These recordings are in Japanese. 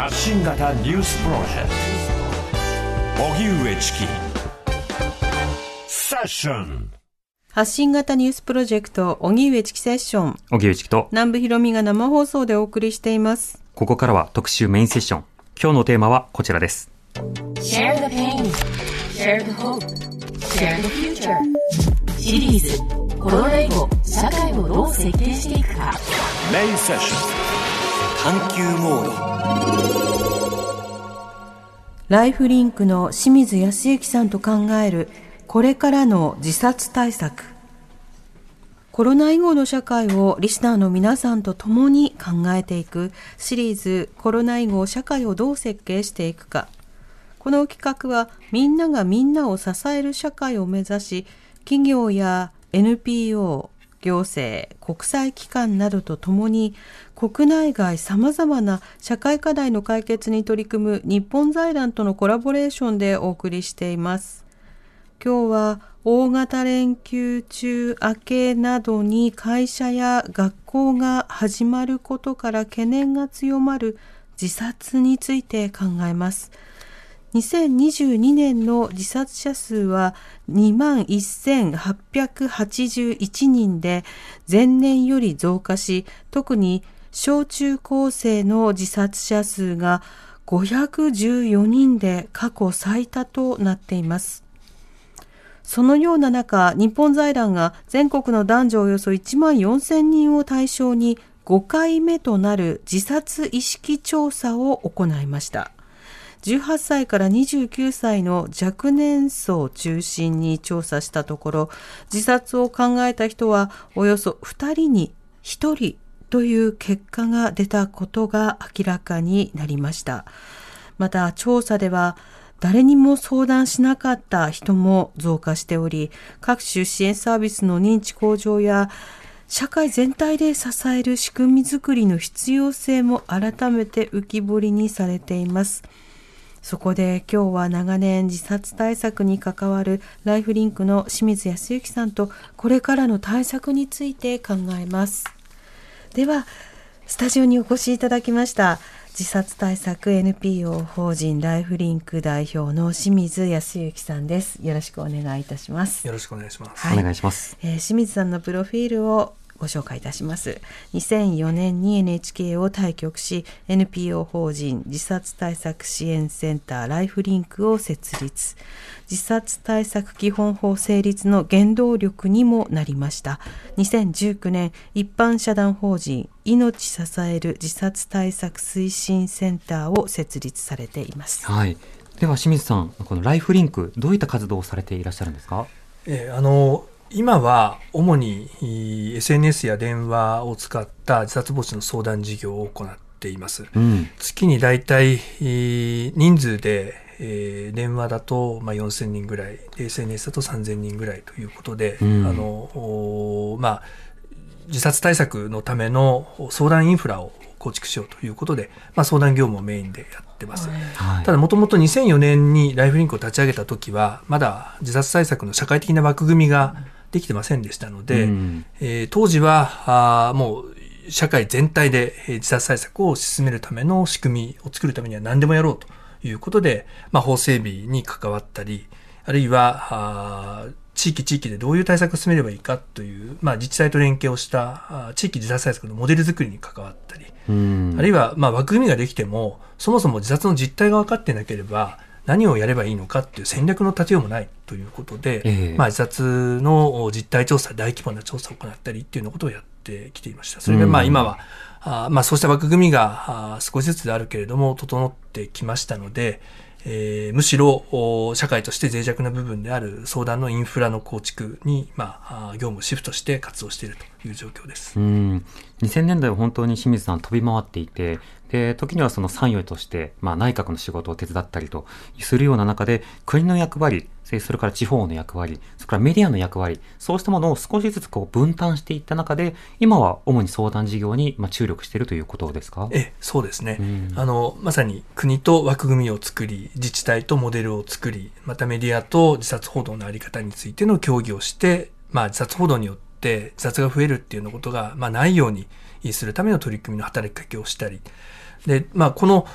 発信型ニュースプロジェクト荻上チキセッション発信型ニュースプロジェクト、荻上チキセッション。荻上チキと、南部ひろみが生放送でお送りしています。ここからは特集メインセッション。今日のテーマはこちらです。Share the pain. Share the hope. Share the future. シリーズコロナ以後社会をどう設計していくかメインセッション探求モードライフリンクの清水康之さんと考える、これからの自殺対策。コロナ以後の社会をリスナーの皆さんと共に考えていくシリーズコロナ以後社会をどう設計していくか。この企画はみんながみんなを支える社会を目指し、企業や NPO、行政、国際機関などとともに国内外さまざまな社会課題の解決に取り組む日本財団とのコラボレーションでお送りしています。今日は大型連休中明けなどに会社や学校が始まることから懸念が強まる自殺について考えます。2022年の自殺者数は21,881人で前年より増加し、特に小中高生の自殺者数が514人で過去最多となっています。そのような中、日本財団が全国の男女およそ1万4000人を対象に5回目となる自殺意識調査を行いました。18歳から29歳の若年層を中心に調査したところ、自殺を考えた人はおよそ2人に1人という結果が出たことが明らかになりました。また調査では誰にも相談しなかった人も増加しており、各種支援サービスの認知向上や社会全体で支える仕組みづくりの必要性も改めて浮き彫りにされています。そこで今日は長年自殺対策に関わるライフリンクの清水康之さんとこれからの対策について考えます。では、スタジオにお越しいただきました。自殺対策 NPO 法人ライフリンク代表の清水康之さんです。よろしくお願いいたします。よろしくお願いします。はいお願いします。えー清水さんのプロフィールをご紹介いたします。2004年に NHK を退局し、NPO 法人自殺対策支援センターライフリンクを設立。自殺対策基本法成立の原動力にもなりました。2019年、一般社団法人命支える自殺対策推進センターを設立されています。はい。では清水さん、このライフリンク、どういった活動をされていらっしゃるんですか？えーあの今は主に SNS や電話を使った自殺防止の相談事業を行っています。うん。月にだいたいいー人数で、えー電話だと、まあ、4000人ぐらいで SNS だと3000人ぐらいということで、うんあのまあ、自殺対策のための相談インフラを構築しようということで、まあ、相談業務をメインでやってます。はい。ただもともと2004年にライフリンクを立ち上げた時はまだ自殺対策の社会的な枠組みができてませんでしたので、うんえー当時はあーもう社会全体でえー自殺対策を進めるための仕組みを作るためには何でもやろうということで、まあ、法整備に関わったりあるいは地域地域でどういう対策を進めればいいかという、まあ、自治体と連携をした地域自殺対策のモデル作りに関わったり、うん。あるいは、まあ、枠組みができても、そもそも自殺の実態が分かってなければ、何をやればいいのかっていう戦略の立てようもないということで、ええまあ、自殺の実態調査、大規模な調査を行ったりっていうようなことをやってきていました。それが、まあ、うん今は、あまあ、そうした枠組みが少しずつであるけれども、整ってきましたので、えーむしろ社会として脆弱な部分である相談のインフラの構築に、まあ、業務をシフトして活動しているという状況です。うん。2000年代は本当に清水さん飛び回っていて、で、時にはその参与として、まあ内閣の仕事を手伝ったりとするような中で、国の役割、それから地方の役割、それからメディアの役割、そうしたものを少しずつこう分担していった中で、今は主に相談事業にまあ注力しているということですか？ええ、そうですね。うんあの、まさに国と枠組みを作り、自治体とモデルを作り、またメディアと自殺報道のあり方についての協議をして、まあ自殺報道によって自殺が増えるっていうようなことが、まあないようにするための取り組みの働きかけをしたり、で、まあこの、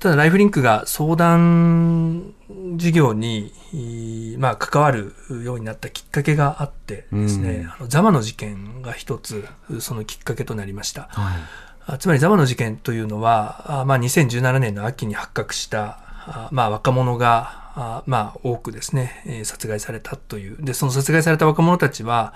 ただライフリンクが相談事業に、いまあ、関わるようになったきっかけがあってですね、あのザマの事件が一つそのきっかけとなりました。はい。あつまりザマの事件というのは、あまあ、2017年の秋に発覚した、あまあ、若者が、あまあ、多くですね、えー殺害されたという。で、その殺害された若者たちは、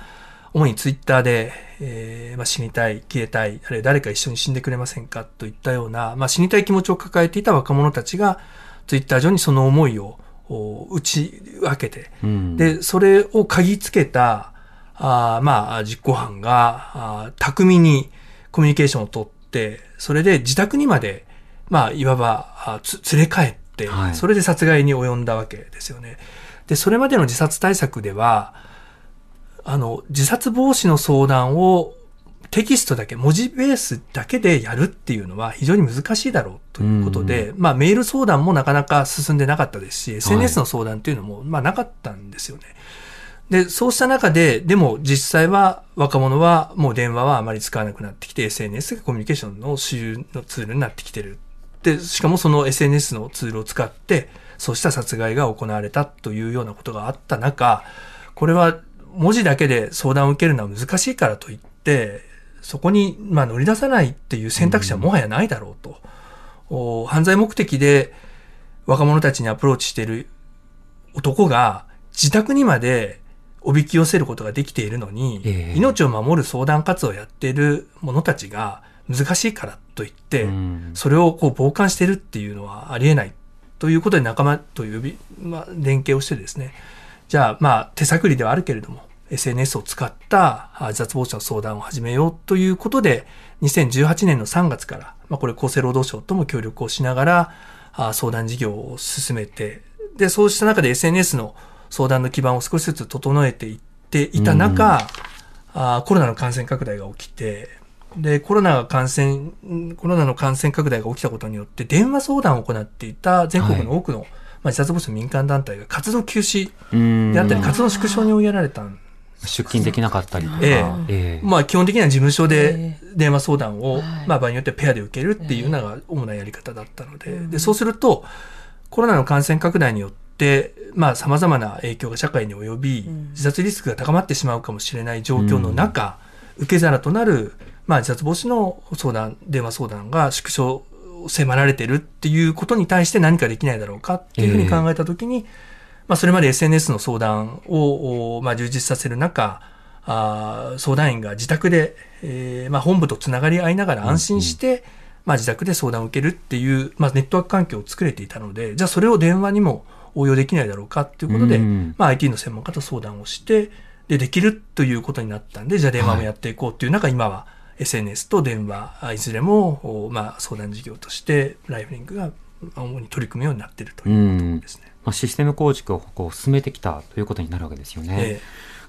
主にツイッターで、えーまあ、死にたい、消えたい、あるいは誰か一緒に死んでくれませんか？といったような、まあ、死にたい気持ちを抱えていた若者たちが、ツイッター上にその思いをお打ち分けて、うん、で、それを嗅ぎつけた、あーまあ、実行犯が、あー巧みにコミュニケーションを取って、それで自宅にまで、まあ、いわば、あつ連れ帰って、はい。それで殺害に及んだわけですよね。で、それまでの自殺対策では、あの、自殺防止の相談をテキストだけ、文字ベースだけでやるっていうのは非常に難しいだろうということで、まあメール相談もなかなか進んでなかったですし、SNS の相談っていうのも、まあなかったんですよね。で、そうした中で、でも実際は若者はもう電話はあまり使わなくなってきて、SNS がコミュニケーションの主流のツールになってきてる。で、しかもその SNS のツールを使って、そうした殺害が行われたというようなことがあった中、これは文字だけで相談を受けるのは難しいからといって、そこにまあ乗り出さないっていう選択肢はもはやないだろうと。お犯罪目的で若者たちにアプローチしている男が自宅にまでおびき寄せることができているのに、ええ。命を守る相談活動をやっている者たちが難しいからといって、うん。それをこう傍観してるっていうのはありえないということで仲間と呼び、まあ、連携をしてですね、じゃあまあ手探りではあるけれども、SNS を使ったあ自殺防止の相談を始めようということで、2018年の3月から、まあこれ厚生労働省とも協力をしながら、あ相談事業を進めて、で、そうした中で SNS の相談の基盤を少しずつ整えていっていた中、あコロナの感染拡大が起きて、で、コロナが感染、んコロナの感染拡大が起きたことによって、電話相談を行っていた全国の多くの、まあ、自殺防止の民間団体が活動休止うん。であったり、活動縮小に追いやられたん出勤できなかったりとか、ええ。えまあ基本的には事務所で電話相談を、はい。まあ場合によってはペアで受けるっていうのが主なやり方だったので、で、そうすると、コロナの感染拡大によって、まあ様々な影響が社会に及び、自殺リスクが高まってしまうかもしれない状況の中、受け皿となる、まあ自殺防止の相談、電話相談が縮小、迫られてるっていうことに対して何かできないだろうかっていうふうに考えたときに、まあ、それまで SNS の相談を、おまあ、充実させる中、あー相談員が自宅で、えーまあ、本部とつながり合いながら安心して、まあ、自宅で相談を受けるっていう、まあ、ネットワーク環境を作れていたので、じゃあそれを電話にも応用できないだろうかっていうことで、うん。まあ、IT の専門家と相談をして、で、できるということになったんで、じゃあ電話もやっていこうっていう中、今は SNS と電話、あいずれも、おまあ、相談事業として、ライフリンクが主に取り組むようになっているということですね。まあ、システム構築をこう進めてきたということになるわけですよね。え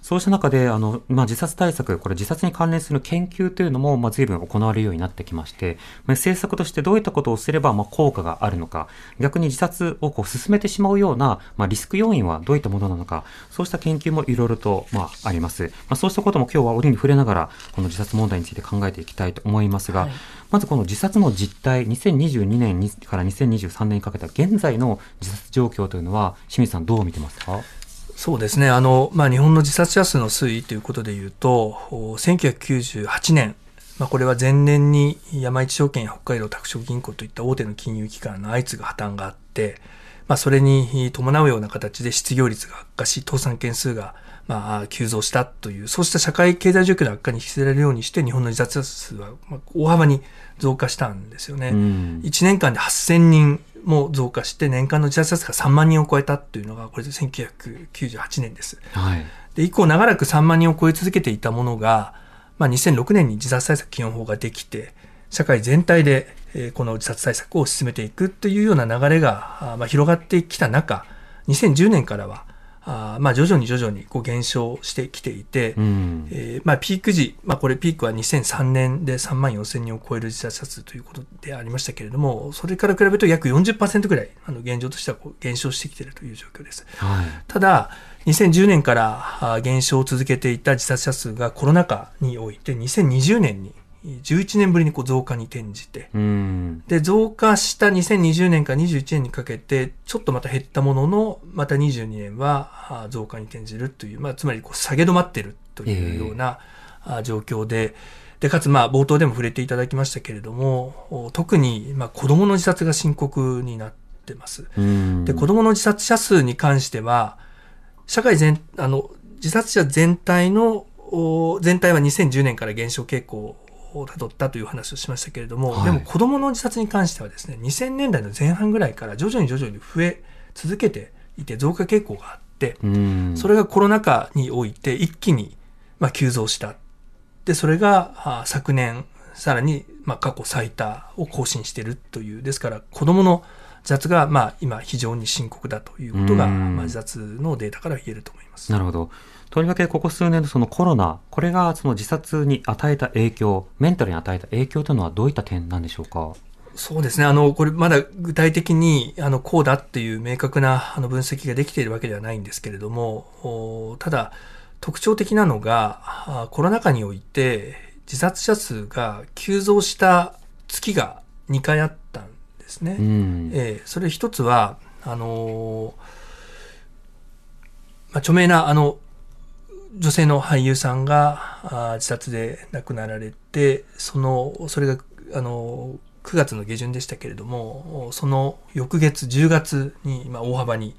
そうした中で、あの、まあ、自殺対策、これ自殺に関連する研究というのも、まあ、随分行われるようになってきまして、まあ、政策としてどういったことをすれば、まあ、効果があるのか、逆に自殺をこう進めてしまうような、まあ、リスク要因はどういったものなのか、そうした研究もいろいろと、まあ、あります。まあ、そうしたことも今日は折に触れながら、この自殺問題について考えていきたいと思いますが、はいまずこの自殺の実態、2022年にから2023年にかけた現在の自殺状況というのは、清水さんどう見てますか？そうですね。あの、まあ、日本の自殺者数の推移ということで言うと、お1998年、まあ、これは前年に山一証券や北海道拓殖銀行といった大手の金融機関の相次ぐ破綻があって、まあ、それに伴うような形で失業率が悪化し、倒産件数が、まあ、急増したという、そうした社会経済状況の悪化に引きずられるようにして、日本の自殺者数はまあ大幅に増加したんですよね。うん1年間で8000人も増加して、年間の自殺者数が3万人を超えたというのが、これで1998年です。はい。で、以降長らく3万人を超え続けていたものが、まあ、2006年に自殺対策基本法ができて、社会全体で、えーこの自殺対策を進めていくというような流れが、広がってきた中、2010年からは、あーまあ、徐々に徐々にこう減少してきていて、うん。えーまあ、ピーク時、まあ、これピークは2003年で3万4千人を超える自殺者数ということでありましたけれども、それから比べると約40%ぐらい、あの現状としてはこう減少してきているという状況です。はい。ただ、2010年からあ減少を続けていた自殺者数がコロナ禍において2020年に11年ぶりにこう増加に転じて、うん。で、増加した2020年から21年にかけて、ちょっとまた減ったものの、また22年はあ増加に転じるという、まあ、つまりこう下げ止まってるというような、あ状況で、で、かつ、まあ、冒頭でも触れていただきましたけれども、お特に、まあ、子供の自殺が深刻になってます。うん。で、子供の自殺者数に関しては、社会全、あの、自殺者全体の、お全体は2010年から減少傾向をたどったという話をしましたけれども、はいでも子供の自殺に関してはですね、2000年代の前半ぐらいから徐々に徐々に増え続けていて増加傾向があって、うん。それがコロナ禍において一気に、まあ、急増した。で、それがあ昨年、さらに、まあ、過去最多を更新しているという、ですから子供の自殺が、まあ、今非常に深刻だということが、うんまあ、自殺のデータから言えると思います。なるほど。とりわけここ数年のそのコロナ、これがその自殺に与えた影響、メンタルに与えた影響というのはどういった点なんでしょうか？そうですね。あの、これまだ具体的に、あの、こうだっていう明確なあの分析ができているわけではないんですけれども、おただ、特徴的なのが、あコロナ禍において自殺者数が急増した月が2回あったんですね。うん。ええそれ一つは、あのーまあ、著名な、あの、女性の俳優さんが自殺で亡くなられて、その、それが、あのー9月の下旬でしたけれども、その翌月、10月に、まあ、大幅に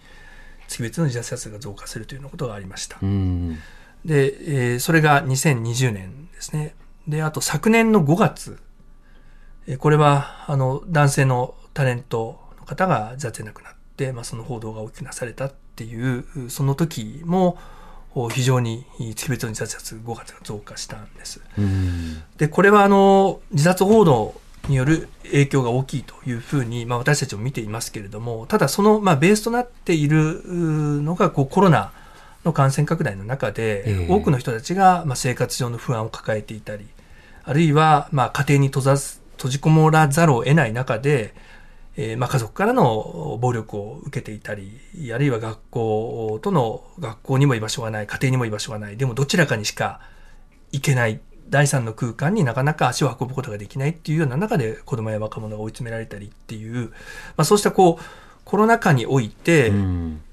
月別の自殺者数が増加するというようなことがありました。うん。で、えーそれが2020年ですね。で、あと昨年の5月、えーこれは、あの、男性のタレントの方が自殺で亡くなって、まあ、その報道が大きくなされたっていう、その時も、お非常に月別の自殺者数5月が増加したんです。うん。で、これはあの、自殺報道による影響が大きいというふうに、まあ私たちも見ていますけれども、ただその、まあベースとなっているうのが、こうコロナの感染拡大の中で、ええ多くの人たちが、まあ生活上の不安を抱えていたり、あるいは、まあ家庭に閉ざす、閉じこもらざるを得ない中で、えーまあ、家族からの暴力を受けていたり、あるいは学校との、学校にも居場所がない、家庭にも居場所がない、でもどちらかにしか行けない、第三の空間になかなか足を運ぶことができないっていうような中で子供や若者が追い詰められたりっていう、まあ、そうしたこう、コロナ禍において。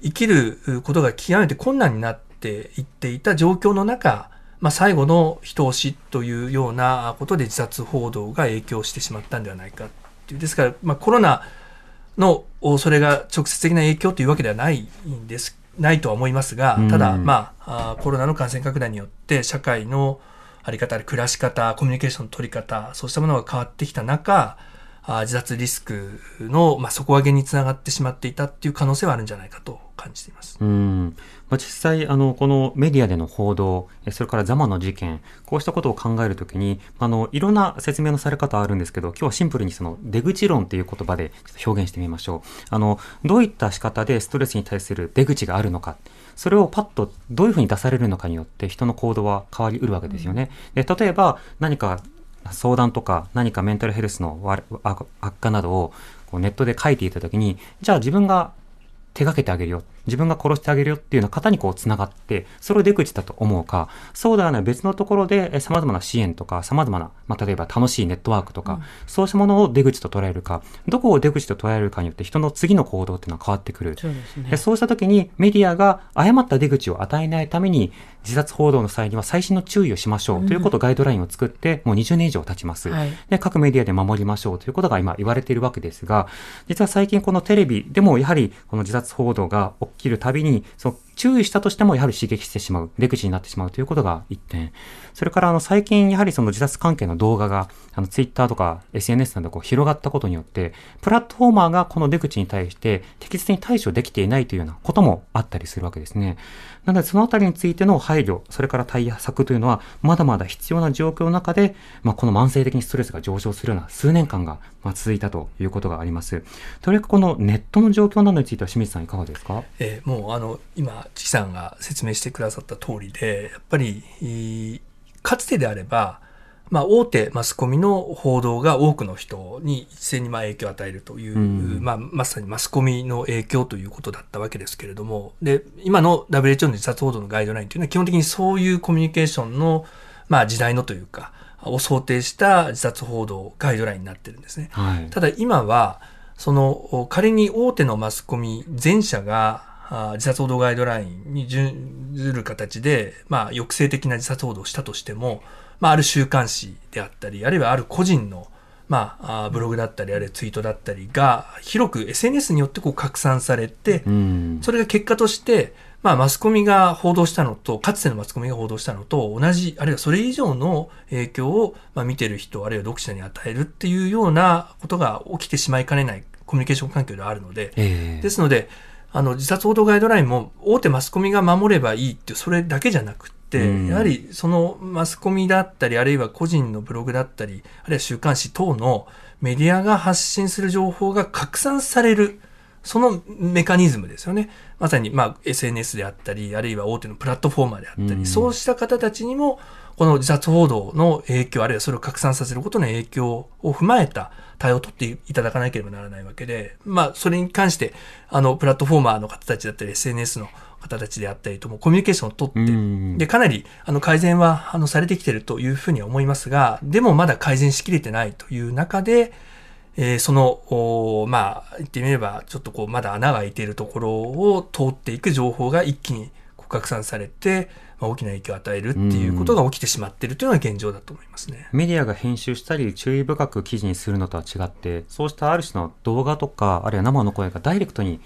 生きることが極めて困難になっていっていた状況の中、まあ、最後の一押しというようなことで自殺報道が影響してしまったんではないかっていう。ですから、まあ、コロナの、おそれが直接的な影響というわけではないんです、ないとは思いますがうん、ただ、まあ、コロナの感染拡大によって社会のあり方、暮らし方、コミュニケーションの取り方、そうしたものが変わってきた中、自殺リスクの、まあ、底上げにつながってしまっていたっていう可能性はあるんじゃないかと感じています。うん。まあ、実際、あの、このメディアでの報道、えそれからザマの事件、こうしたことを考えるときに、あの、いろんな説明のされ方あるんですけど、今日はシンプルにその出口論という言葉で表現してみましょう。あの、どういった仕方でストレスに対する出口があるのか。それをパッとどういうふうに出されるのかによって人の行動は変わりうるわけですよね。で例えば何か相談とか何かメンタルヘルスの悪化などをこうネットで書いていたときに、じゃあ自分が手掛けてあげるよ。自分が殺してあげるよっていうような方にこう繋がって、それを出口だと思うか、そうではない別のところでえ様々な支援とか、様々な、まあ、例えば楽しいネットワークとか、そうしたものを出口と捉えるか、どこを出口と捉えるかによって人の次の行動っていうのは変わってくる。そうですねで。そうした時にメディアが誤った出口を与えないために自殺報道の際には細心の注意をしましょうということをガイドラインを作ってもう20年以上経ちます。はいで、各メディアで守りましょうということが今言われているわけですが、実は最近このテレビでもやはりこの自殺報道が起きるたびに、その注意したとしてもやはり刺激してしまう、出口になってしまうということが一点。それからあの最近やはりその自殺関係の動画があのツイッターとか SNS などこう広がったことによって、プラットフォーマーがこの出口に対して適切に対処できていないというようなこともあったりするわけですね。なのでそのあたりについての配慮、それから対策というのはまだまだ必要な状況の中で、まあ、この慢性的にストレスが上昇するような数年間がまあ続いたということがあります。とりわけこのネットの状況などについては清水さんいかがですか？えーもうあの今チキさんが説明してくださった通りでやっぱりかつてであれば、まあ、大手マスコミの報道が多くの人に一斉にまあ影響を与えるという、うんまあ、まさにマスコミの影響ということだったわけですけれどもで今の WHO の自殺報道のガイドラインというのは基本的にそういうコミュニケーションの、まあ、時代のというかを想定した自殺報道ガイドラインになってるんですね。はい。ただ今は、その、仮に大手のマスコミ全社が、あ自殺報道ガイドラインに準ずる形で、まあ、抑制的な自殺報道をしたとしても、まあ、ある週刊誌であったり、あるいはある個人の、まあ、あブログだったり、あるいはツイートだったりが、広く SNS によってこう拡散されて、うん。それが結果として、まあ、マスコミが報道したのと、かつてのマスコミが報道したのと同じ、あるいはそれ以上の影響を、まあ、見てる人、あるいは読者に与えるっていうようなことが起きてしまいかねないコミュニケーション環境ではあるので、ええですので、あの、自殺報道ガイドラインも大手マスコミが守ればいいっていう、それだけじゃなくって、うんやはりそのマスコミだったり、あるいは個人のブログだったり、あるいは週刊誌等のメディアが発信する情報が拡散される、そのメカニズムですよね。まさに、まあ、SNS であったり、あるいは大手のプラットフォーマーであったり、うんそうした方たちにも、この自殺報道の影響、あるいはそれを拡散させることの影響を踏まえた対応を取っていただかなければならないわけで、まあ、それに関して、あの、プラットフォーマーの方たちだったり、SNS の方たちであったりとも、コミュニケーションを取って、うんで、かなり、あの、改善は、あの、されてきているというふうには思いますが、でもまだ改善しきれてないという中で、えーその、まあ、言ってみれば、ちょっとこう、まだ穴が開いているところを通っていく情報が一気に拡散されて、まあ、大きな影響を与えるっていうことが起きてしまっているというのが現状だと思いますね。メディアが編集したり注意深く記事にするのとは違って、そうしたある種の動画とか、あるいは生の声がダイレクトに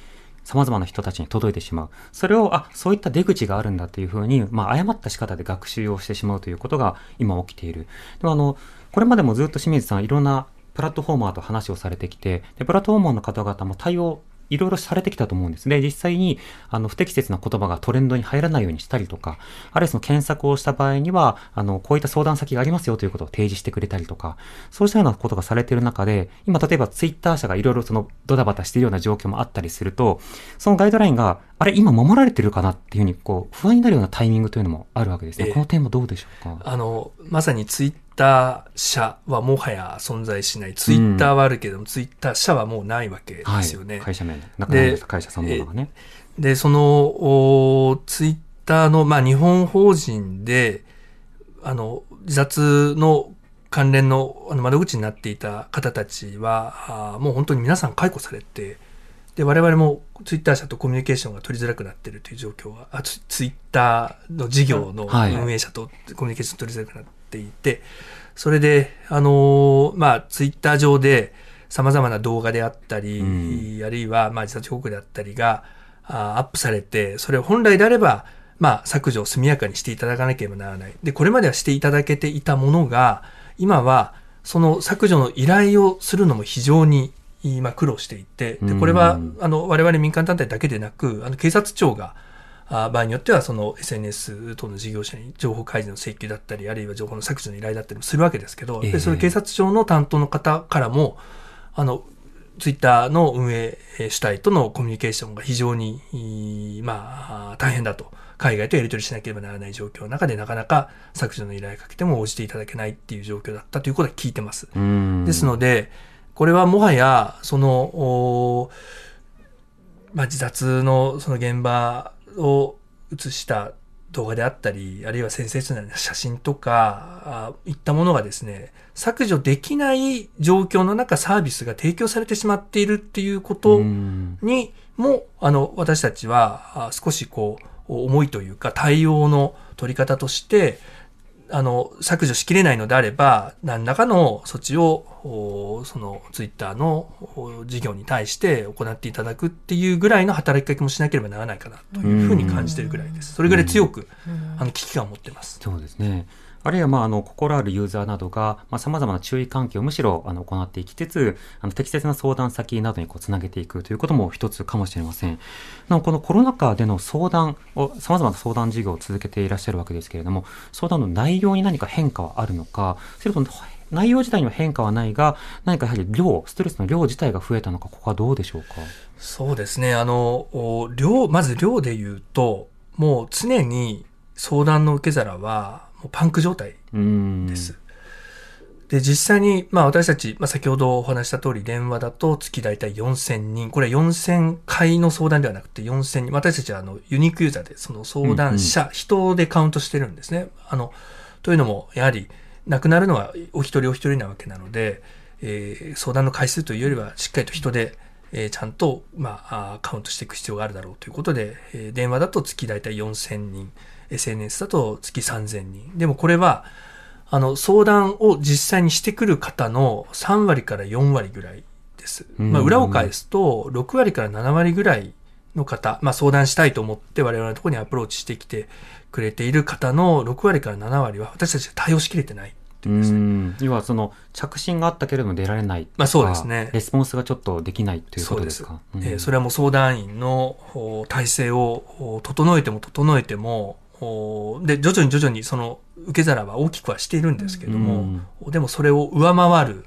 様々な人たちに届いてしまう。それを、あ、そういった出口があるんだというふうに、まあ、誤った仕方で学習をしてしまうということが今起きている。でもあの、これまでもずっと清水さんいろんなプラットフォーマーと話をされてきて、で、プラットフォーマーの方々も対応いろいろされてきたと思うんですね。実際に、あの、不適切な言葉がトレンドに入らないようにしたりとか、あるいはその検索をした場合には、あの、こういった相談先がありますよということを提示してくれたりとか、そうしたようなことがされている中で、今、例えばツイッター社がいろいろその、ドタバタしているような状況もあったりすると、そのガイドラインが、あれ、今守られてるかなっていうふうに、こう、不安になるようなタイミングというのもあるわけですね。ええこの点はどうでしょうか？あの、まさにツイッター社はもはや存在しない。ツイッターはあるけれども、ツイッター社はもうないわけですよね。はい。会社名、なくな会社そのものがね。で、その、おツイッターの、まあ、日本法人で、あの、自殺の関連のあの窓口になっていた方たちは、あーもう本当に皆さん解雇されて、で、我々もツイッター社とコミュニケーションが取りづらくなっているという状況は、あツツイッターの事業のはい運営者とコミュニケーション取りづらくなっていて、それで、あのーまあ、ツイッター上で様々な動画であったり、うあるいは、まあ、自殺報告であったりが、あーアップされて、それを本来であれば、まあ、削除を速やかにしていただかなければならない。で、これまではしていただけていたものが、今は、その削除の依頼をするのも非常に、今苦労していて、で、これはうん、あの、我々民間団体だけでなく、あの、警察庁が、あ場合によっては、その SNS 等の事業者に情報開示の請求だったり、あるいは情報の削除の依頼だったりもするわけですけど、ええで、その警察庁の担当の方からも、あの、ツイッターの運営主体とのコミュニケーションが非常に、まあ、大変だと。海外とやり取りしなければならない状況の中で、なかなか削除の依頼かけても応じていただけないっていう状況だったということは聞いてます。うん。ですので、これはもはや、その、おまあ、自殺のその現場を映した動画であったり、あるいはセンセーショナルな写真とか、あいったものがですね、削除できない状況の中サービスが提供されてしまっているっていうことうん。にも、あの、私たちはあ少しこう、思いというか対応の取り方として、あの、削除しきれないのであれば、何らかの措置を、おそのツイッターのお事業に対して行っていただくっていうぐらいの働きかけもしなければならないかなというふうに感じているぐらいです。それぐらい強く、あの、危機感を持っています。そうですね。あるいは、まあ、あの、心あるユーザーなどが、まあ、様々な注意喚起をむしろ、あの、行っていきつつ、あの、適切な相談先などにこう、つなげていくということも一つかもしれません。なお、このコロナ禍での相談を、様々な相談事業を続けていらっしゃるわけですけれども、相談の内容に何か変化はあるのか、それとも、内容自体には変化はないが、何かやはり量、ストレスの量自体が増えたのか、ここはどうでしょうか？そうですね。あの、量、まず量で言うと、もう常に相談の受け皿は、もうパンク状態うん。です。で、実際に、まあ私たち、まあ先ほどお話した通り電話だと月大体4000人、これは4000回の相談ではなくて4000人、私たちはあのユニークユーザーでその相談者、人でカウントしてるんですね。あの、というのも、やはり、亡くなるのはお一人お一人なわけなので、えー相談の回数というよりはしっかりと人で、えーちゃんと、まあ、カウントしていく必要があるだろうということで、えー電話だと月大体4000人 SNS だと月3000人。でもこれはあの相談を実際にしてくる方の3割から4割ぐらいです。うん。まあ、裏を返すと6割から7割ぐらいの方、まあ、相談したいと思って我々のところにアプローチしてきてくれている方の6割から7割は私たちが対応しきれてないっていう要はその着信があったけれども出られないまあそうですね。レスポンスがちょっとできないということですか？えーそれはもう相談員のお体制をお整えても整えてもおで徐々に徐々にその受け皿は大きくはしているんですけれども、でもそれを上回る。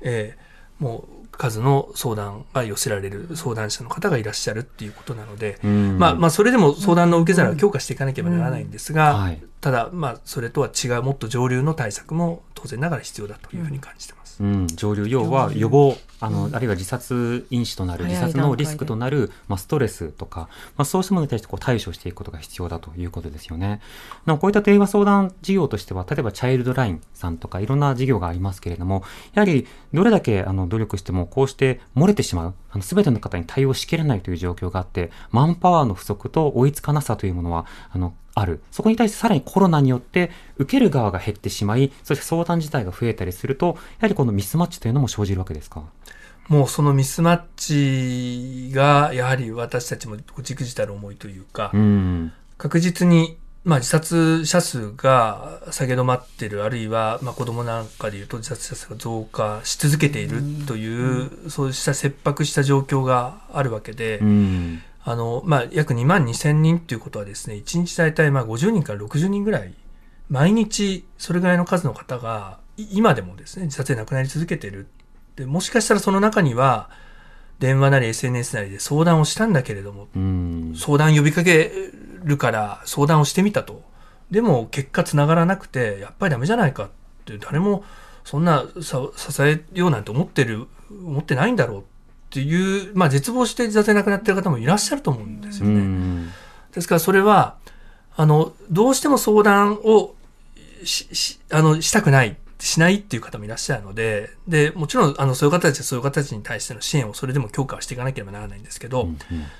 えーもう数の相談が寄せられる相談者の方がいらっしゃるっていうことなので、うん。まあ、まあそれでも相談の受け皿を強化していかなければならないんですが、うん。はい。ただまあそれとは違うもっと上流の対策も当然ながら必要だというふうに感じてます。うん、上流要は予防あの、あるいは自殺因子となる自殺のリスクとなる、まあ、ストレスとか、まあ、そうしたものに対してこう対処していくことが必要だということですよね。なおこういった電話相談事業としては例えばチャイルドラインさんとかいろんな事業がありますけれどもやはりどれだけあの努力してもこうして漏れてしまうあの全ての方に対応しきれないという状況があってマンパワーの不足と追いつかなさというものはあのある。そこに対してさらにコロナによって受ける側が減ってしまい、そして相談自体が増えたりすると、やはりこのミスマッチというのも生じるわけですか？もうそのミスマッチがやはり私たちもじくじたる思いというか、うん。確実に、まあ、自殺者数が下げ止まってる、あるいは、まあ、子供なんかでいうと自殺者数が増加し続けているという、そうした切迫した状況があるわけで、うん。あの、まあ、約2万2千人ということはですね、1日大体まあ50人から60人ぐらい、毎日それぐらいの数の方が、い今でもですね、自殺で亡くなり続けている。で、もしかしたらその中には、電話なり SNS なりで相談をしたんだけれども、うん。相談呼びかけるから相談をしてみたと。でも結果つながらなくて、やっぱりダメじゃないかって、誰もそんなさ支えようなんて思ってる、思ってないんだろうっていう、まあ絶望して自殺で亡くなってる方もいらっしゃると思うんですうよね。ん。ですからそれは、あの、どうしても相談をし、し、あの、したくない、しないっていう方もいらっしゃるので、で、もちろん、あの、そういう方たちはそういう方たちに対しての支援をそれでも強化をしていかなければならないんですけど、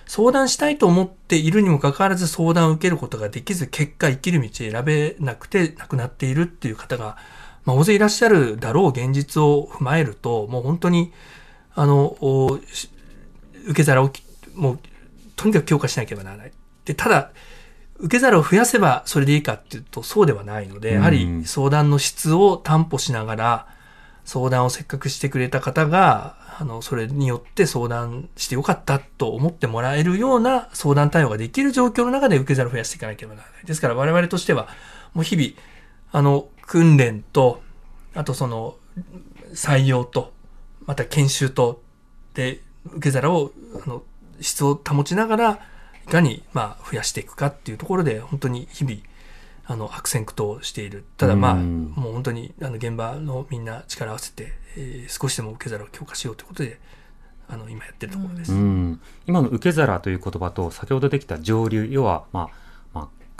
相談したいと思っているにもかかわらず相談を受けることができず、結果生きる道を選べなくて亡くなっているっていう方が、まあ、大勢いらっしゃるだろう現実を踏まえると、もう本当に、あの、受け皿をき、もう、とにかく強化しなければならない。で、ただ、受け皿を増やせばそれでいいかっていうとそうではないので、やはうんり相談の質を担保しながら、相談をせっかくしてくれた方が、あの、それによって相談してよかったと思ってもらえるような相談対応ができる状況の中で受け皿を増やしていかなければならない。ですから我々としては、もう日々、あの、訓練と、あとその、採用と、また研修と、で、受け皿を、あの、質を保ちながら、いかに、まあ、増やしていくかっていうところで、本当に日々、あの、悪戦苦闘している。ただまあ、うんもう本当に、あの、現場のみんな力を合わせて、えー少しでも受け皿を強化しようということで、あの、今やってるところです。うん、今の受け皿という言葉と先ほどできた上流要は、まあ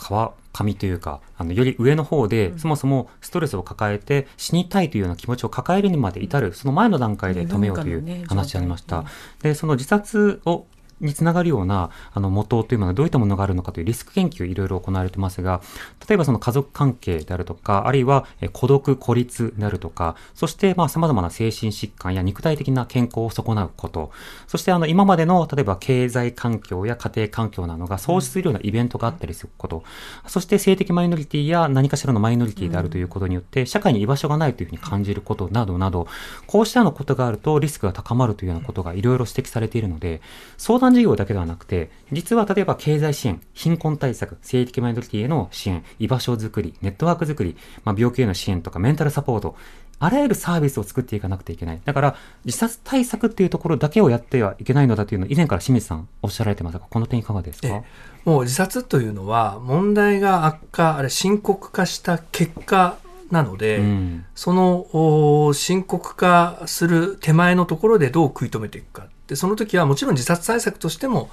まあ、川上というかあのより上の方で、そもそもストレスを抱えて死にたいというような気持ちを抱えるにまで至るその前の段階で止めようという話でありました。でその自殺をにつながるようなあの元というものはどういったものがあるのかというリスク研究いろいろ行われてますが例えばその家族関係であるとかあるいは孤独孤立であるとかそしてまあ様々な精神疾患や肉体的な健康を損なうことそしてあの今までの例えば経済環境や家庭環境などが喪失するようなイベントがあったりすること、そして性的マイノリティや何かしらのマイノリティであるということによって社会に居場所がないというふうに感じることなどなどこうしたようなことがあるとリスクが高まるというようなことがいろいろ指摘されているので相談事業だけではなくて実は例えば経済支援貧困対策性的マイノリティへの支援居場所づくりネットワークづくり、まあ、病気への支援とかメンタルサポートあらゆるサービスを作っていかなくてはいけない。だから、自殺対策っていうところだけをやってはいけないのだというのを以前から清水さんおっしゃられてますが、この点いかがですか、ええもう自殺というのは問題が悪化、あれ深刻化した結果なので、うん。そのお深刻化する手前のところでどう食い止めていくか。で、その時はもちろん自殺対策としても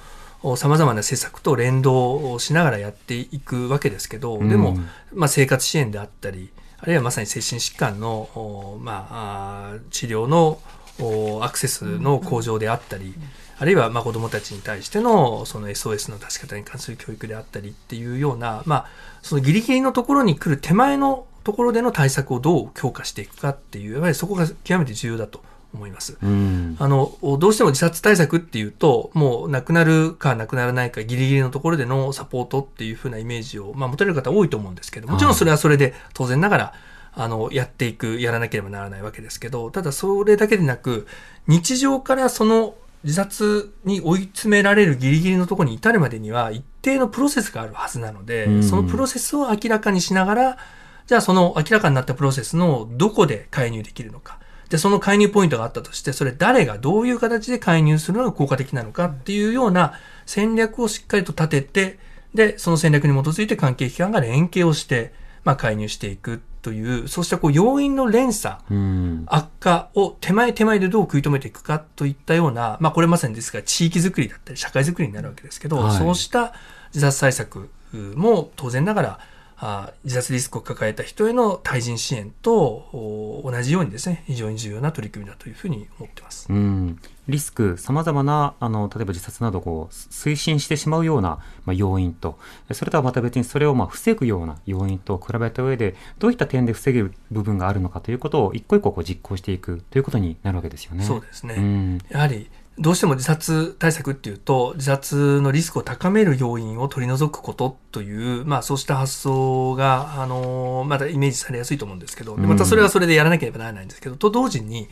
さまざまな施策と連動をしながらやっていくわけですけど、でも、うんまあ、生活支援であったり、あるいはまさに精神疾患の、おまあ、治療のおアクセスの向上であったり、あるいはまあ子どもたちに対してのその SOS の出し方に関する教育であったりっていうような、まあ、そのギリギリのところに来る手前のところでの対策をどう強化していくかっていう、やはりそこが極めて重要だと思います。うん。あの、どうしても自殺対策っていうと、もう亡くなるか亡くならないかギリギリのところでのサポートっていうふうなイメージを、まあ持たれる方多いと思うんですけど、もちろんそれはそれで当然ながら、あの、やっていく、やらなければならないわけですけど、ただそれだけでなく、日常からその自殺に追い詰められるギリギリのところに至るまでには一定のプロセスがあるはずなので、うんそのプロセスを明らかにしながら、じゃあその明らかになったプロセスのどこで介入できるのか。で、その介入ポイントがあったとして、それ誰がどういう形で介入するのが効果的なのかっていうような戦略をしっかりと立てて、で、その戦略に基づいて関係機関が連携をして、まあ介入していくという、そうしたこう要因の連鎖、うん。悪化を手前手前でどう食い止めていくかといったような、まあこれまさにですが地域づくりだったり社会づくりになるわけですけど、はいそうした自殺対策も当然ながら、あ自殺リスクを抱えた人への対人支援とお同じようにですね、非常に重要な取り組みだというふうに思ってます。うん、リスク、様々な、あの、例えば自殺などこう、推進してしまうような、まあ、要因と、それとはまた別にそれをまあ防ぐような要因と比べた上で、どういった点で防げる部分があるのかということを一個一個こう実行していくということになるわけですよね。そうですね。うん。やはりどうしても自殺対策っていうと自殺のリスクを高める要因を取り除くことという、まあ、そうした発想が、あのまだイメージされやすいと思うんですけどまたそれはそれでやらなければならないんですけど、と同時に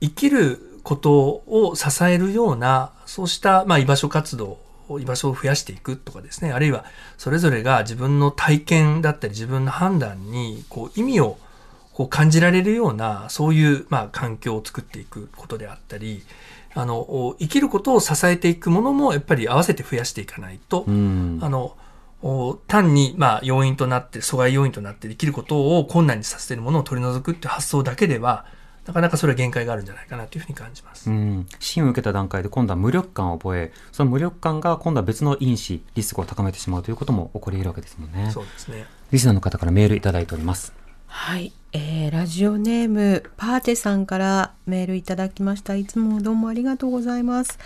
生きることを支えるようなそうした、まあ、居場所活動居場所を増やしていくとかですねあるいはそれぞれが自分の体験だったり自分の判断にこう意味をこう感じられるようなそういう、まあ、環境を作っていくことであったりあの生きることを支えていくものもやっぱり合わせて増やしていかないと、うん。あのお単に、まあ、要因となって阻害要因となって生きることを困難にさせているものを取り除くっていう発想だけではなかなかそれは限界があるんじゃないかなというふうに感じます。うん、支援を受けた段階で今度は無力感を覚え、その無力感が今度は別の因子、リスクを高めてしまうということも起こり得るわけですもんね。そうですね。リスナーの方からメールいただいております。はい、えーラジオネームパーテさんからメールいただきました。いつもどうもありがとうございます。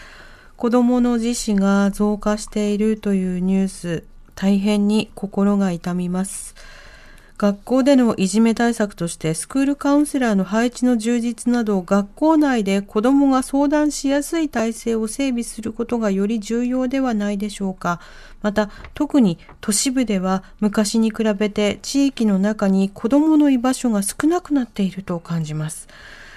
子供の自死が増加しているというニュース、大変に心が痛みます。学校でのいじめ対策としてスクールカウンセラーの配置の充実など学校内で子どもが相談しやすい体制を整備することがより重要ではないでしょうか。また特に都市部では昔に比べて地域の中に子どもの居場所が少なくなっていると感じます。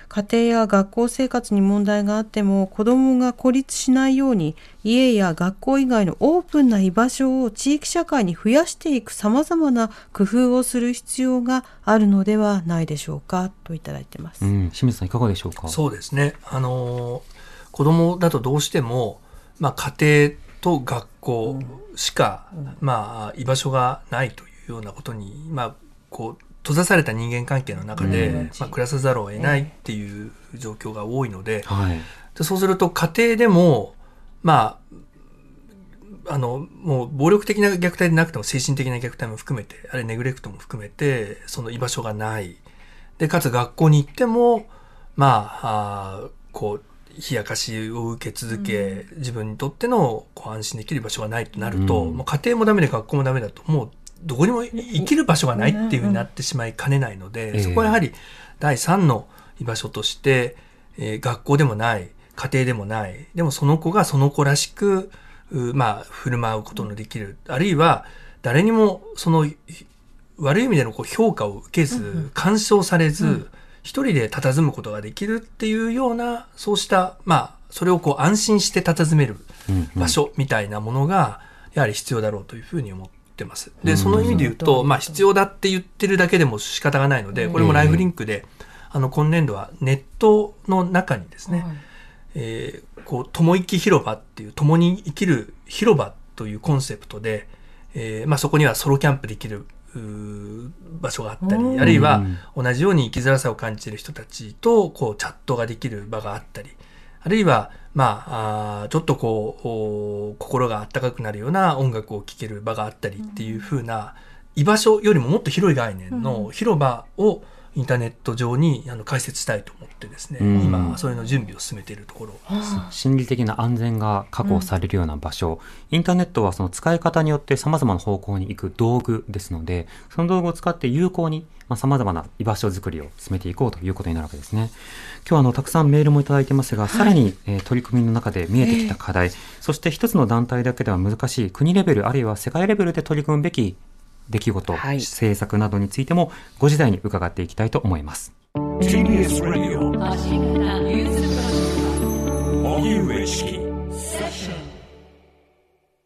家庭や学校生活に問題があっても子どもが孤立しないように家や学校以外のオープンな居場所を地域社会に増やしていく様々な工夫をする必要があるのではないでしょうかといただいてます。うん、清水さんいかがでしょうか？そうですね。あのー子供だとどうしても、まあ、家庭と学校しか、まあ、居場所がないというようなことに、まあ、こう、閉ざされた人間関係の中で、うんまあ、暮らさざるを得ないっていう状況が多いので、はい。でそうすると家庭でも、まあ、あの、もう暴力的な虐待でなくても精神的な虐待も含めて、あれネグレクトも含めて、その居場所がない。で、かつ学校に行っても、まあ、こう、冷やかしを受け続け、自分にとってのこう安心できる場所がないとなると、うんもう家庭もダメで学校もダメだと、もうどこにも生きる場所がないっていうふうになってしまいかねないので、ええそこはやはり第三の居場所として、えー学校でもない、家庭でもない、でもその子がその子らしく、うまあ、振る舞うことのできる。あるいは、誰にもその、悪い意味でのこう評価を受けず、干渉されず、一人で佇むことができるっていうような、そうした、まあ、それをこう安心して佇めるうんうん。場所みたいなものが、やはり必要だろうというふうに思ってます。で、うん。その意味で言うと、まあ、必要だって言ってるだけでも仕方がないので、これもライフリンクで、あの、今年度はネットの中にですね、えーこう、共生き広場っていう、共に生きる広場というコンセプトで、えーまあ、そこにはソロキャンプできる場所があったり、うん。あるいは同じように生きづらさを感じている人たちと、こう、チャットができる場があったり、あるいは、まあ、あーちょっとこう、お心が温かくなるような音楽を聴ける場があったりっていう風な、居場所よりももっと広い概念の広場をインターネット上にあの開設したいと思ってですね、うん。今、それの準備を進めているところ。心理的な安全が確保されるような場所、インターネットはその使い方によって様々な方向に行く道具ですので、その道具を使って有効に、まあ、様々な居場所づくりを進めていこうということになるわけですね。今日はあの、たくさんメールもいただいてますが、さらに、えー取り組みの中で見えてきた課題、そして一つの団体だけでは難しい国レベルあるいは世界レベルで取り組むべき出来事、はい。政策などについても5時台に伺っていきたいと思います。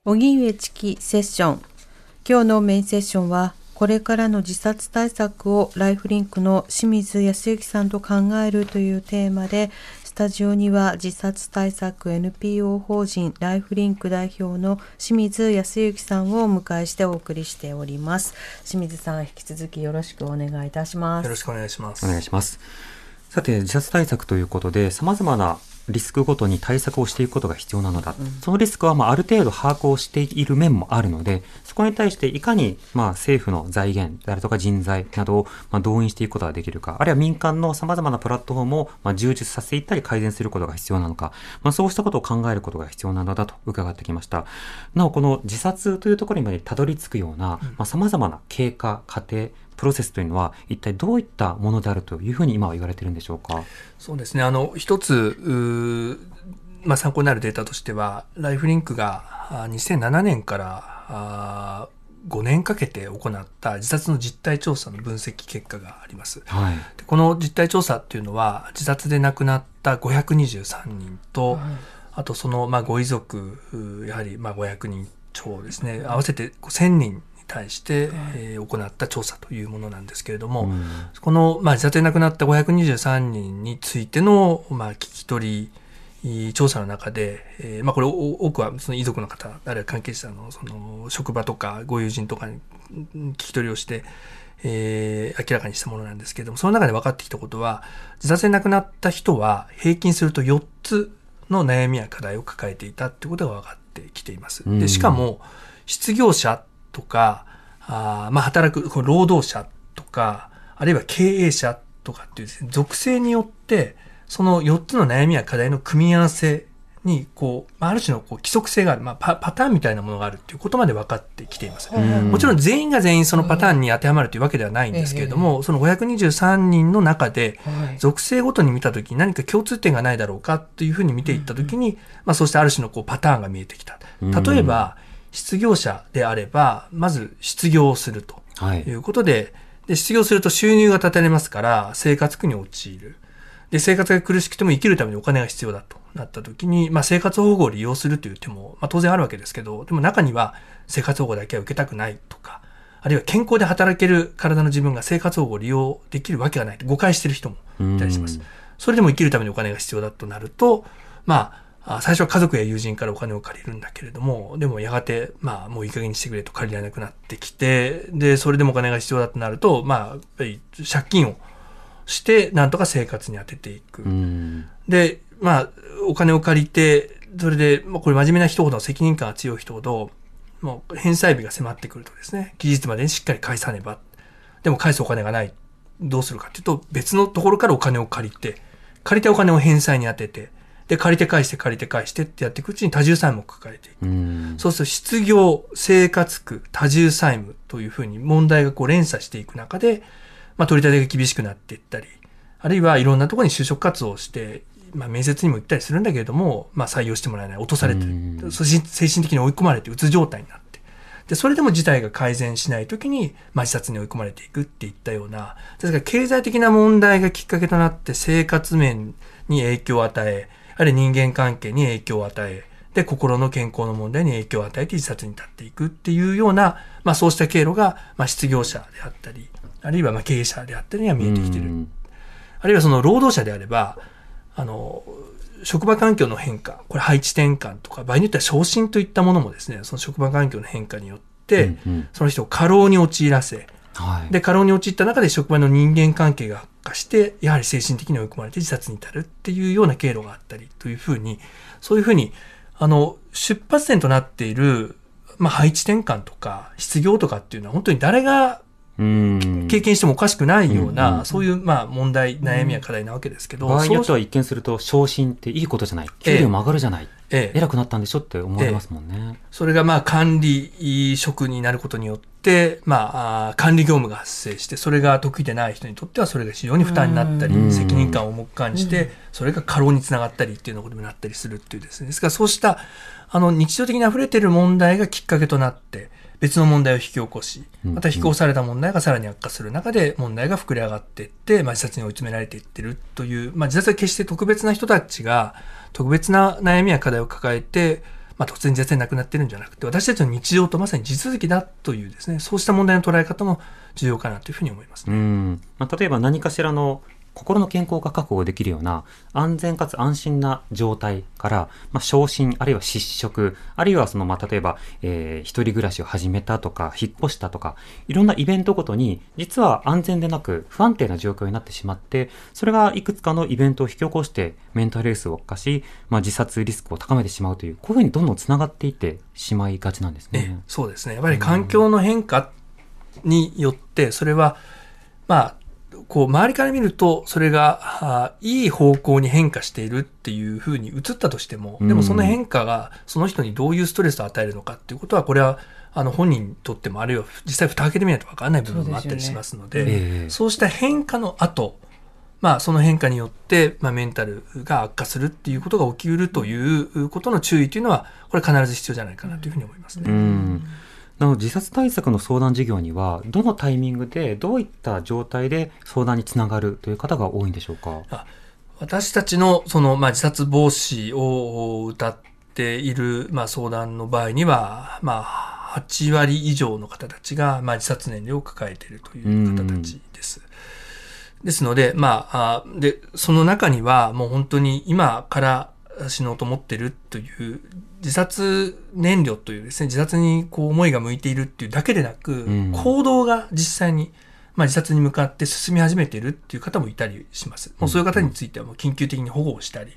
荻上チキセッション。今日のメインセッションはこれからの自殺対策をライフリンクの清水康之さんと考えるというテーマでスタジオには自殺対策 NPO 法人ライフリンク代表の清水康之さんをお迎えしてお送りしております清水さん引き続きよろしくお願いいたしますよろしくお願いします。お願いします。さて、自殺対策ということで、様々なリスクごとに対策をしていくことが必要なのだ。そのリスクは、まあ、ある程度把握をしている面もあるので、そこに対していかに、まあ、政府の財源であるとか人材などを、まあ、動員していくことができるか、あるいは民間の様々なプラットフォームを、まあ、充実させていったり改善することが必要なのか、まあ、そうしたことを考えることが必要なのだと伺ってきました。なお、この自殺というところにまでたどり着くような、まあ、様々な経過、過程、プロセスというのは一体どういったものであるというふうに今は言われてるんでしょうか？そうですね。あの、一つ、まあ、参考になるデータとしては、ライフリンクがあ2007年からあ5年かけて行った自殺の実態調査の分析結果があります。はい。でこの実態調査っていうのは、自殺で亡くなった523人と、あとその、まあ、ご遺族、やはり、まあ、500人超ですね、合わせて1000人に対して、えー行った調査というものなんですけれども、うん。この、まあ、自殺で亡くなった523人についての、まあ、聞き取り、いい調査の中で、えーまあ、これ、お多くはその遺族の方、あるいは関係者の、その、職場とか、ご友人とかにうん聞き取りをして、えー明らかにしたものなんですけれども、その中で分かってきたことは、自殺で亡くなった人は、平均すると4つの悩みや課題を抱えていたってことが分かってきています。うん。で、しかも、失業者とか、あーまあ、働く、こう労働者とか、あるいは経営者とかっていうですね、属性によって、その4つの悩みや課題の組み合わせに、こう、まあある種のこう規則性がある、まあパ、パターンみたいなものがあるっていうことまで分かってきています。ん。もちろん全員が全員そのパターンに当てはまるというわけではないんですけれども、その523人の中で、属性ごとに見たときに何か共通点がないだろうかというふうに見ていったときに、まあそうしたある種のこうパターンが見えてきた。例えば、失業者であれば、まず失業をすると。はい。うことで、で、失業すると収入が立たれますから、生活苦に陥る。で、生活が苦しくても生きるためにお金が必要だとなった時に、まあ生活保護を利用するという手も、まあ当然あるわけですけど、でも中には生活保護だけは受けたくないとか、あるいは健康で働ける体の自分が生活保護を利用できるわけがないと誤解してる人もいたりしますうん。それでも生きるためにお金が必要だとなると、まあ、あ最初は家族や友人からお金を借りるんだけれども、でもやがて、まあ、もういい加減にしてくれと借りられなくなってきて、で、それでもお金が必要だとなると、まあ、やっぱり借金をして、なんとか生活に当てていく。うん。で、まあ、お金を借りて、それで、まあ、これ真面目な人ほど、責任感が強い人ほど、もう返済日が迫ってくるとですね、期日までにしっかり返さねば。でも返すお金がない。どうするかっていうと、別のところからお金を借りて、借りたお金を返済に当てて、で、借りて返して借りて返してってやっていくうちに多重債務を抱えていく。うん。そうすると失業、生活苦、多重債務というふうに問題がこう連鎖していく中で、まあ取り立てが厳しくなっていったり、あるいはいろんなところに就職活動をして、まあ面接にも行ったりするんだけれども、まあ採用してもらえない、落とされて精神的に追い込まれてうつ状態になって、で、それでも事態が改善しないときに、まあ自殺に追い込まれていくっていったような、ですから経済的な問題がきっかけとなって生活面に影響を与え、あるいは人間関係に影響を与え、で、心の健康の問題に影響を与えて自殺に至っていくっていうような、まあそうした経路が、まあ失業者であったり、あるいはまあ経営者であったりには見えてきてる。うんあるいはその労働者であれば、あの、職場環境の変化、これ配置転換とか、場合によっては昇進といったものもですね、その職場環境の変化によって、うんうんその人を過労に陥らせ、はい。で、過労に陥った中で職場の人間関係が悪化して、やはり精神的に追い込まれて自殺に至るっていうような経路があったりというふうに、そういうふうに、あの、出発点となっている、まあ、配置転換とか、失業とかっていうのは本当に誰がうん。経験してもおかしくないような、うんうんそういう、まあ、問題、悩みや課題なわけですけど、場合によっては一見すると昇進っていいことじゃない。給料も上がるじゃない、ええ偉くなったんでしょって思われますもんね、それがまあ管理職になることによって、まあ、管理業務が発生して、それが得意でない人にとってはそれが非常に負担になったりう、ん。責任感を重く感じて、それが過労につながったりっていうようなことにもなったりするっていうですね。ですからそうした、あの、日常的に溢れている問題がきっかけとなって、別の問題を引き起こし、うんまた引き起こされた問題がさらに悪化する中で問題が膨れ上がっていって、まあ、自殺に追い詰められていってるという、まあ、自殺は決して特別な人たちが特別な悩みや課題を抱えて、まあ、突然自殺で亡くなってるんじゃなくて、私たちの日常とまさに地続きだというですね、そうした問題の捉え方も重要かなというふうに思いますね。うんまあ、例えば何かしらの心の健康が確保できるような安全かつ安心な状態から、まあ、昇進、あるいは失職、あるいはその、まあ、例えば、えー一人暮らしを始めたとか、引っ越したとか、いろんなイベントごとに、実は安全でなく不安定な状況になってしまって、それがいくつかのイベントを引き起こして、メンタルヘルスを悪化し、まあ、自殺リスクを高めてしまうという、こういうふうにどんどん繋がっていってしまいがちなんですね。そうですね。やっぱり環境の変化によって、それは、まあ、こう、周りから見ると、それが、あいい方向に変化しているっていうふうに映ったとしても、でもその変化が、その人にどういうストレスを与えるのかっていうことは、これは、あの、本人にとっても、あるいは実際蓋開けてみないと分からない部分もあったりしますので、ええ。そうした変化の後、まあ、その変化によって、まあ、メンタルが悪化するっていうことが起きうるということの注意というのは、これ必ず必要じゃないかなというふうに思いますね。うんなので自殺対策の相談事業には、どのタイミングで、どういった状態で相談につながるという方が多いんでしょうか？私たちのその、まあ、自殺防止を歌っている、まあ、相談の場合には、まあ、8割以上の方たちが、まあ、自殺年齢を抱えているという方たちです。ですので、まあ、あで、その中にはもう本当に今から死のうと思ってるという自殺燃料というですね、自殺にこう思いが向いているっていうだけでなく、ん。行動が実際に、まあ、自殺に向かって進み始めているっていう方もいたりします。もうそういう方についてはもう緊急的に保護をしたり、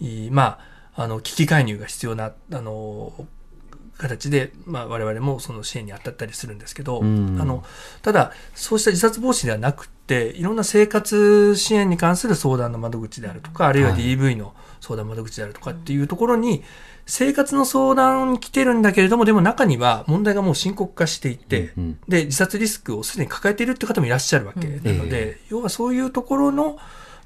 いまあ、あの、危機介入が必要な、あの、形で、まあ、我々もその支援に当たったりするんですけど、うん。あの、ただ、そうした自殺防止ではなくて、いろんな生活支援に関する相談の窓口であるとか、あるいははい DV の相談窓口であるとかっていうところに、生活の相談に来てるんだけれども、でも中には問題がもう深刻化していて、うんうん。で、自殺リスクをすでに抱えているって方もいらっしゃるわけなのえで、要はそういうところの、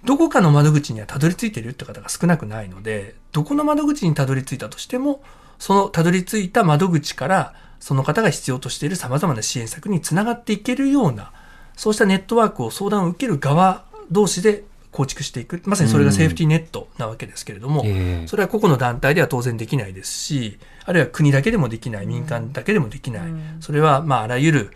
どこかの窓口にはたどり着いているって方が少なくないので、どこの窓口にたどり着いたとしても、そのたどり着いた窓口から、その方が必要としている様々な支援策につながっていけるような、そうしたネットワークを相談を受ける側同士で構築していく。まさにそれがセーフティーネットなわけですけれども、ええそれは個々の団体では当然できないですし、あるいは国だけでもできない、民間だけでもできない。それは、まあ、あらゆる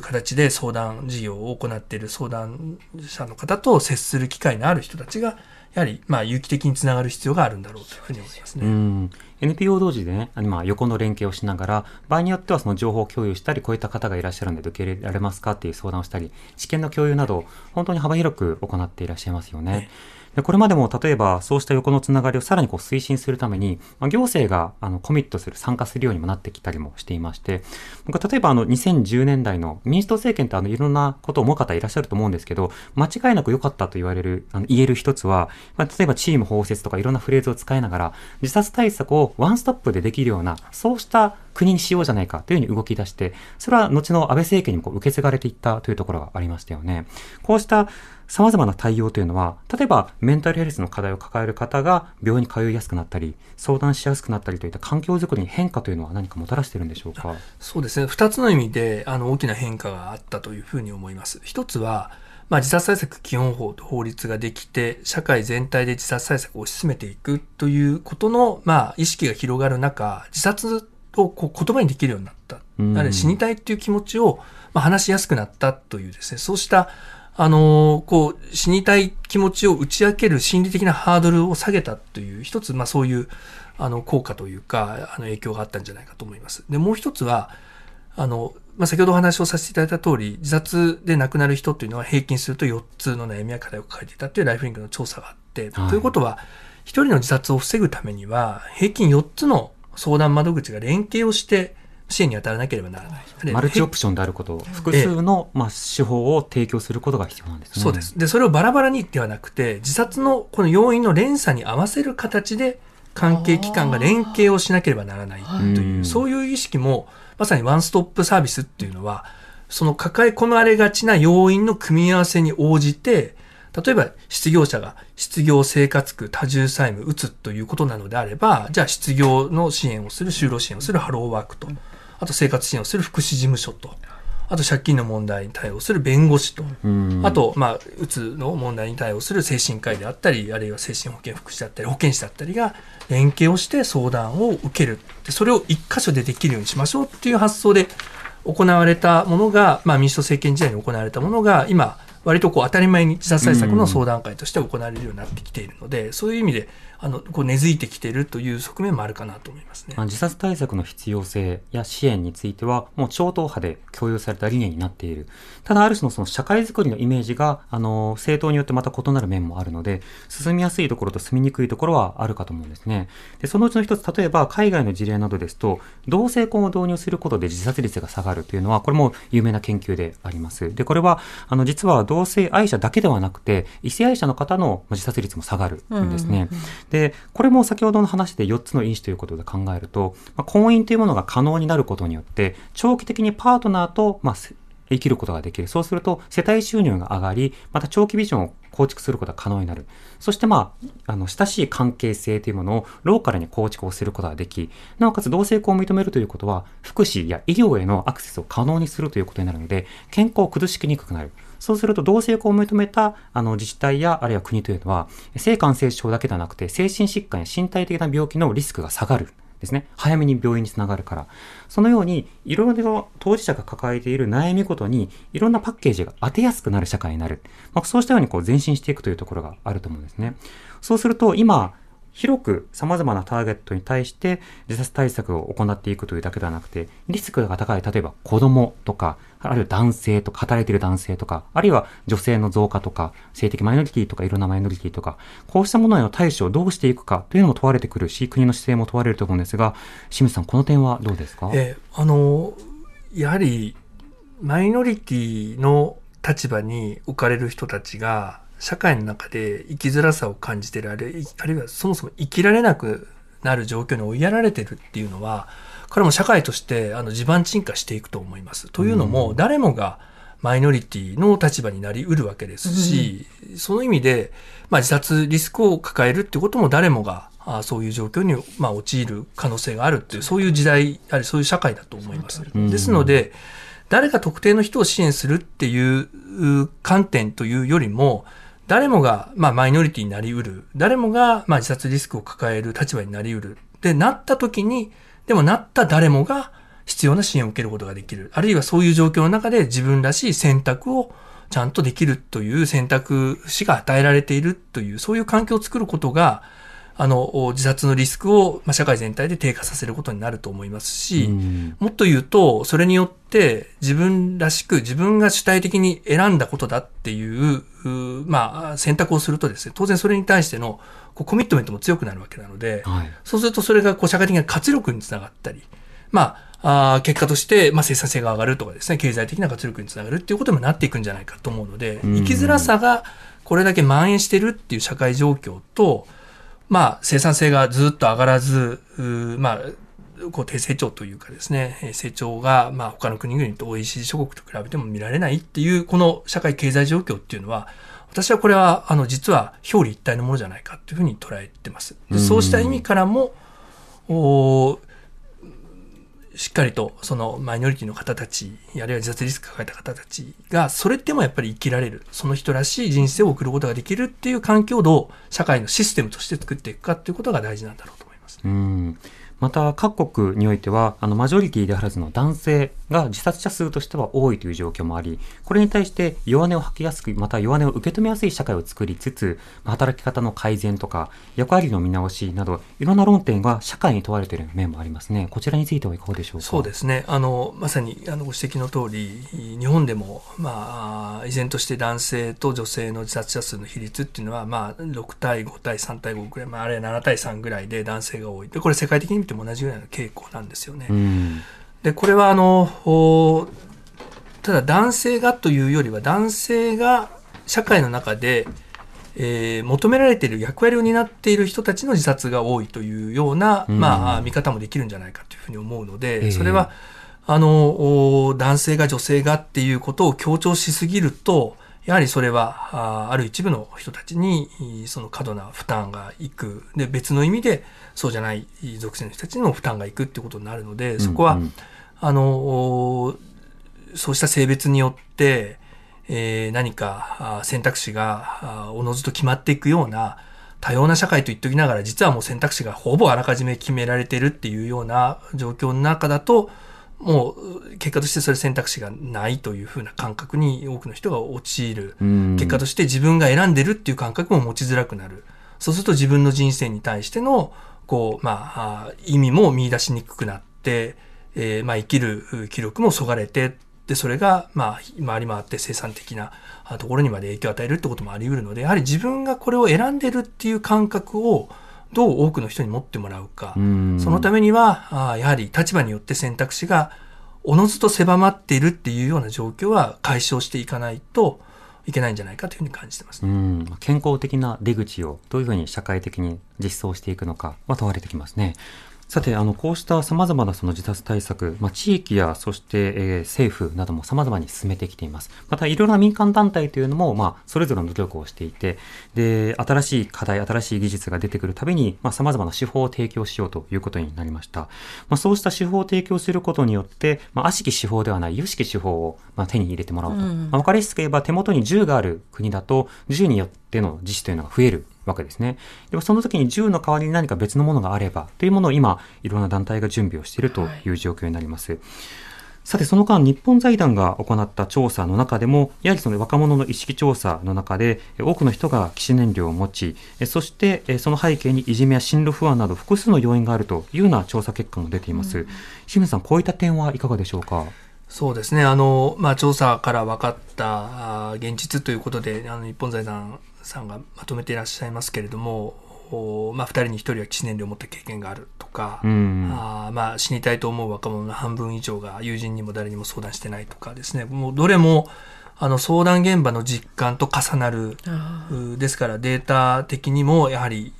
形で相談事業を行っている相談者の方と接する機会のある人たちが、やはり、まあ、有機的につながる必要があるんだろうというふうに思いますね。NPO 同士でね、あのまあ横の連携をしながら、場合によってはその情報を共有したり、こういった方がいらっしゃるんで受け入れられますかっていう相談をしたり、知見の共有など、本当に幅広く行っていらっしゃいますよね。でこれまでも例えばそうした横のつながりをさらにこう推進するために、まあ、行政があのコミットする、参加するようにもなってきたりもしていまして、僕は例えばあの2010年代の民主党政権ってあのいろんなことを思う方いらっしゃると思うんですけど、間違いなく良かったと言われる、あの言える一つは、まあ、例えばチーム包摂とかいろんなフレーズを使いながら、自殺対策をワンストップでできるような、そうした国にしようじゃないかというふうに動き出して、それは後の安倍政権にもこう受け継がれていったというところがありましたよね。こうした様々な対応というのは、例えばメンタルヘルスの課題を抱える方が病院に通いやすくなったり、相談しやすくなったりといった環境づくりに変化というのは何かもたらしているんでしょうか？そうですね。二つの意味で、あの、大きな変化があったというふうに思います。一つは、まあ、自殺対策基本法と法律ができて、社会全体で自殺対策を推し進めていくということの、まあ、意識が広がる中、自殺をこう言葉にできるようになった。うんあるいは死にたいっていう気持ちを、まあ、話しやすくなったというですね、そうした、あのこう、死にたい気持ちを打ち明ける心理的なハードルを下げたという、一つ、まあそういう、あの、効果というか、あの、影響があったんじゃないかと思います。で、もう一つは、あの、まあ、先ほどお話をさせていただいた通り、自殺で亡くなる人というのは平均すると4つの悩みや課題を抱えていたというライフリンクの調査があって、はいということは、一人の自殺を防ぐためには、平均4つの相談窓口が連携をして、支援に当たらなければならない。でマルチオプションであること、複数の、まあ、手法を提供することが必要なんですね。そうです。で、それをバラバラにではなくて、自殺のこの要因の連鎖に合わせる形で、関係機関が連携をしなければならないという、うんそういう意識も、まさにワンストップサービスっていうのは、その抱え込まれがちな要因の組み合わせに応じて、例えば失業者が失業生活苦多重債務打つということなのであれば、じゃあ失業の支援をする、就労支援をするハローワークと、あと生活支援をする福祉事務所と、あと借金の問題に対応する弁護士と、うんあと、まあ、うつの問題に対応する精神科医であったり、あるいは精神保健福祉だったり、保健師だったりが連携をして相談を受ける。でそれを一箇所でできるようにしましょうっていう発想で行われたものが、まあ、民主党政権時代に行われたものが、今、割とこう当たり前に自殺対策の相談会として行われるようになってきているので、そういう意味で、あの、こう根付いてきているという側面もあるかなと思いますねまあ。自殺対策の必要性や支援については、もう超党派で共有された理念になっている。ただ、ある種のその社会づくりのイメージが、あの、政党によってまた異なる面もあるので、進みやすいところと進みにくいところはあるかと思うんですね。で、そのうちの一つ、例えば海外の事例などですと、同性婚を導入することで自殺率が下がるというのは、これも有名な研究であります。で、これは、あの、実は同性愛者だけではなくて、異性愛者の方の自殺率も下がるんですね。で、これも先ほどの話で4つの因子ということで考えると、まあ、婚姻というものが可能になることによって、長期的にパートナーと、まあ、生きることができる。そうすると、世帯収入が上がり、また長期ビジョンを構築することが可能になる。そして、まあ、あの、親しい関係性というものをローカルに構築をすることができ、なおかつ同性婚を認めるということは、福祉や医療へのアクセスを可能にするということになるので、健康を崩しにくくなる。そうすると、同性婚を認めたあの自治体やあるいは国というのは、性感染症だけではなくて、精神疾患や身体的な病気のリスクが下がる。ですね。早めに病院につながるから。そのように、いろいろ当事者が抱えている悩みごとに、いろんなパッケージが当てやすくなる社会になる。まあ、そうしたようにこう前進していくというところがあると思うんですね。そうすると、今、広く様々なターゲットに対して自殺対策を行っていくというだけではなくて、リスクが高い、例えば子供とか、あるいは男性とか、働いている男性とか、あるいは女性の増加とか、性的マイノリティとか、いろんなマイノリティとか、こうしたものへの対処をどうしていくかというのも問われてくるし、国の姿勢も問われると思うんですが、清水さん、この点はどうですか？えあの、やはり、マイノリティの立場に置かれる人たちが、社会の中で生きづらさを感じている、あるいあるいはそもそも生きられなくなる状況に追いやられてるっていうのは、これも社会としてあの地盤沈下していくと思います。というのも、誰もがマイノリティの立場になりうるわけですし、その意味で、まあ、自殺リスクを抱えるってことも誰もがあそういう状況に、まあ、陥る可能性があるっていう、そういう時代、やはりそういう社会だと思います。うん。ですので、誰か特定の人を支援するっていうう観点というよりも、誰もが、まあ、マイノリティになりうる。誰もが、まあ、自殺リスクを抱える立場になりうる。で、なった時に、でもなった誰もが必要な支援を受けることができる。あるいはそういう状況の中で自分らしい選択をちゃんとできるという選択肢が与えられているという、そういう環境を作ることが、あの、自殺のリスクを、まあ、社会全体で低下させることになると思いますし、うんもっと言うと、それによって自分らしく自分が主体的に選んだことだっていう、うまあ、選択をするとですね、当然それに対してのこうコミットメントも強くなるわけなので、はい。そうするとそれがこう社会的な活力につながったり、まあ、あー結果として、まあ、生産性が上がるとかですね、経済的な活力につながるっていうことにもなっていくんじゃないかと思うので、うん生きづらさがこれだけ蔓延してるっていう社会状況と、まあ、生産性がずっと上がらず、まあ、こう低成長というかですね、成長が、まあ、他の国々と OECD 諸国と比べても見られないっていう、この社会経済状況っていうのは、私はこれは、あの、実は表裏一体のものじゃないかというふうに捉えてます。そうした意味からも、おしっかりとそのマイノリティの方たち、あるいは自殺リスク抱えた方たちが、それでもやっぱり生きられる、その人らしい人生を送ることができるっていう環境をどう社会のシステムとして作っていくかっていうことが大事なんだろうと思います。うまた各国においてはあのマジョリティであらずの男性が自殺者数としては多いという状況もありこれに対して弱音を吐きやすくまた弱音を受け止めやすい社会を作りつつまあ働き方の改善とか役割の見直しなどいろんな論点が社会に問われている面もありますねこちらについてはいかがでしょうか？そうですね。あの、まさに、あの、ご指摘の通り、日本でも、まあ、依然として男性と女性の自殺者数の比率っていうのは、まあ、6対5対3対5ぐらい、まあ、あるいは7対3ぐらいで男性が多い。で、これ世界的に見ても同じぐらいの傾向なんですよね。うんで、これはあの、おただ男性がというよりは男性が社会の中で、えー求められている役割を担っている人たちの自殺が多いというような、うんまあ、見方もできるんじゃないかというふうに思うので、ええそれは、あの、お男性が女性がっていうことを強調しすぎると、やはりそれは、あある一部の人たちに、いその過度な負担がいく。で、別の意味で、そうじゃない属性の人たちにも負担がいくってことになるので、そこは、うんうんあの、おそうした性別によって、えー何かあ選択肢があおのずと決まっていくような多様な社会と言っておきながら、実はもう選択肢がほぼあらかじめ決められているっていうような状況の中だと、もう結果としてそれ選択肢がないというふうな感覚に多くの人が陥る。うん結果として自分が選んでるっていう感覚も持ちづらくなる。そうすると自分の人生に対しての、こう、まあ、あ意味も見出しにくくなって、えーまあ、生きるう気力もそがれて、で、それが、まあ、回り回って生産的なあところにまで影響を与えるってこともあり得るので、やはり自分がこれを選んでるっていう感覚を、どう多くの人に持ってもらうか。うんそのためには、あーやはり立場によって選択肢がおのずと狭まっているっていうような状況は解消していかないといけないんじゃないかというふうに感じてますう。ん、健康的な出口をどういうふうに社会的に実装していくのかは問われてきますね。さて、あの、こうした様々なその自殺対策、まあ、地域や、そして、えー政府なども様々に進めてきています。また、いろいろな民間団体というのも、まあ、それぞれの努力をしていて、で、新しい課題、新しい技術が出てくるたびに、まあ、様々な手法を提供しようということになりました。まあ、そうした手法を提供することによって、まあ、悪しき手法ではない、有識手法を、まあ、手に入れてもらおうと。うんまあ、わかりやすく言えば、手元に銃がある国だと、銃によっての自死というのが増えるわけですね。でもその時に銃の代わりに何か別のものがあれば、というものを今、いろんな団体が準備をしているという状況になります。さて、その間、日本財団が行った調査の中でも、やはりその若者の意識調査の中で、え多くの人が起死燃料を持ち、えそして、えその背景にいじめや進路不安など複数の要因があるというような調査結果も出ています。清水さん、こういった点はいかがでしょうか？そうですね。あの、まあ、調査から分かった現実ということで、あの、日本財団さんがまとめていらっしゃいますけれども、おまあ、二人に一人は基地燃料を持った経験があるとか、うん。あーまあ、死にたいと思う若者の半分以上が友人にも誰にも相談してないとかですね、もうどれも、あの、相談現場の実感と重なる、うですからデータ的にもやはり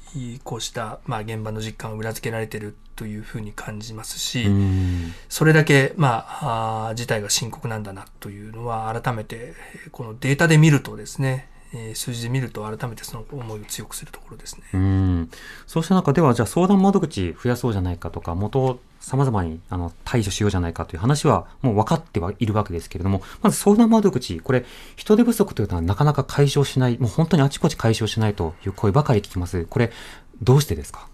こうした、まあ、現場の実感を裏付けられているというふうに感じますし、うん。それだけ、まあ、あー事態が深刻なんだなというのは改めてえーこのデータで見るとですね、えー数字で見ると改めてその思いを強くするところですね。うんそうした中では、じゃあ相談窓口増やそうじゃないかとか、元を様々にあの対処しようじゃないかという話はもう分かってはいるわけですけれども、まず相談窓口、これ、人手不足というのはなかなか解消しない、もう本当にあちこち解消しないという声ばかり聞きます。これ、どうしてですか？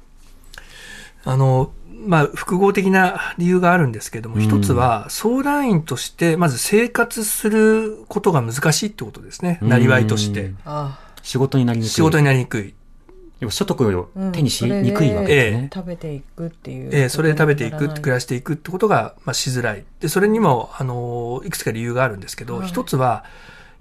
あの、まあ、複合的な理由があるんですけども、うん一つは相談員として、まず生活することが難しいってことですね。なりわいとして。あ仕事になりにくい。仕事になりにくい。要は所得をうん手にしにくいわけですね。食べていくっていう。えーそれで食べていく、暮らししていくってことが、まあ、しづらい。で、それにも、あの、いくつか理由があるんですけど、はい一つは、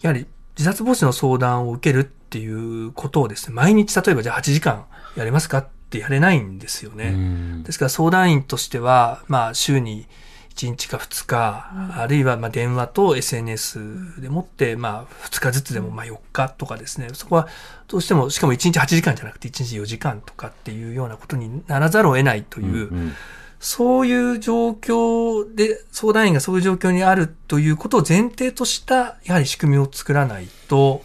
やはり自殺防止の相談を受けるっていうことをですね、毎日例えばじゃあ8時間やれますかってやれないんですよね。うん。ですから相談員としては、まあ、週に1日か2日、あるいはまあ電話と SNS でもって、まあ、2日ずつでもまあ4日とかですね、そこはどうしても、しかも1日8時間じゃなくて1日4時間とかっていうようなことにならざるを得ないという、うんそういう状況で、相談員がそういう状況にあるということを前提とした、やはり仕組みを作らないと、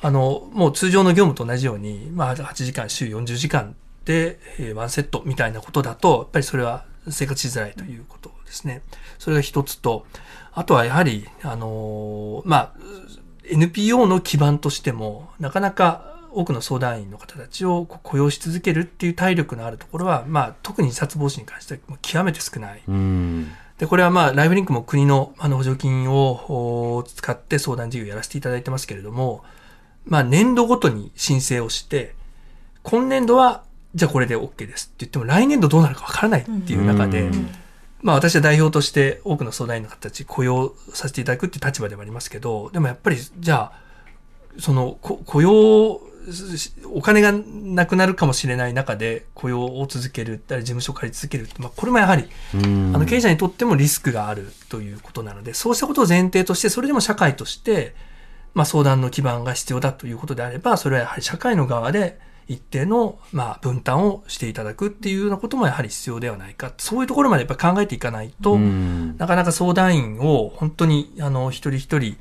あの、もう通常の業務と同じように、まあ、8時間、週40時間で、えーワンセットみたいなことだと、やっぱりそれは生活しづらいということですね。それが一つと、あとはやはり、あのーまあ、NPO の基盤としても、なかなか多くの相談員の方たちを雇用し続けるっていう体力のあるところは、まあ、特に自殺防止に関しては極めて少ない。うんで、これはまあ、ライフリンクも国のあの補助金をお使って相談事業をやらせていただいてますけれども、まあ、年度ごとに申請をして、今年度は、じゃあこれで OK ですって言っても、来年度どうなるかわからないっていう中で、うん。まあ私は代表として多くの相談員の方たち雇用させていただくっていう立場でもありますけど、でもやっぱり、じゃあ、そのこ雇用しお金がなくなるかもしれない中で雇用を続ける、事務所を借り続けるって、まあ、これもやはり、うん。あの経営者にとってもリスクがあるということなので、そうしたことを前提として、それでも社会として、まあ、相談の基盤が必要だということであれば、それはやはり社会の側で一定の、まあ、分担をしていただくっていうようなこともやはり必要ではないか。そういうところまでやっぱり考えていかないと、うんなかなか相談員を本当に、あの、一人一人、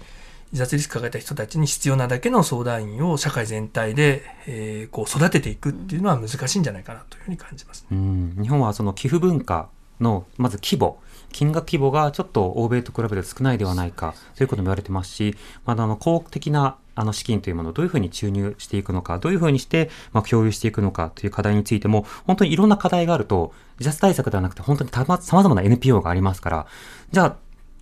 自殺リスクを抱えた人たちに必要なだけの相談員を社会全体で、えーこう育てていくっていうのは難しいんじゃないかなというふうに感じます。うん日本はその寄付文化のまず規模金額規模がちょっと欧米と比べて少ないではないかということも言われてますし、まだあの公的なあの資金というものをどういうふうに注入していくのか、どういうふうにしてまあ共有していくのかという課題についても、本当にいろんな課題があると、自殺対策ではなくて本当にたま様々な NPO がありますから、じゃあ、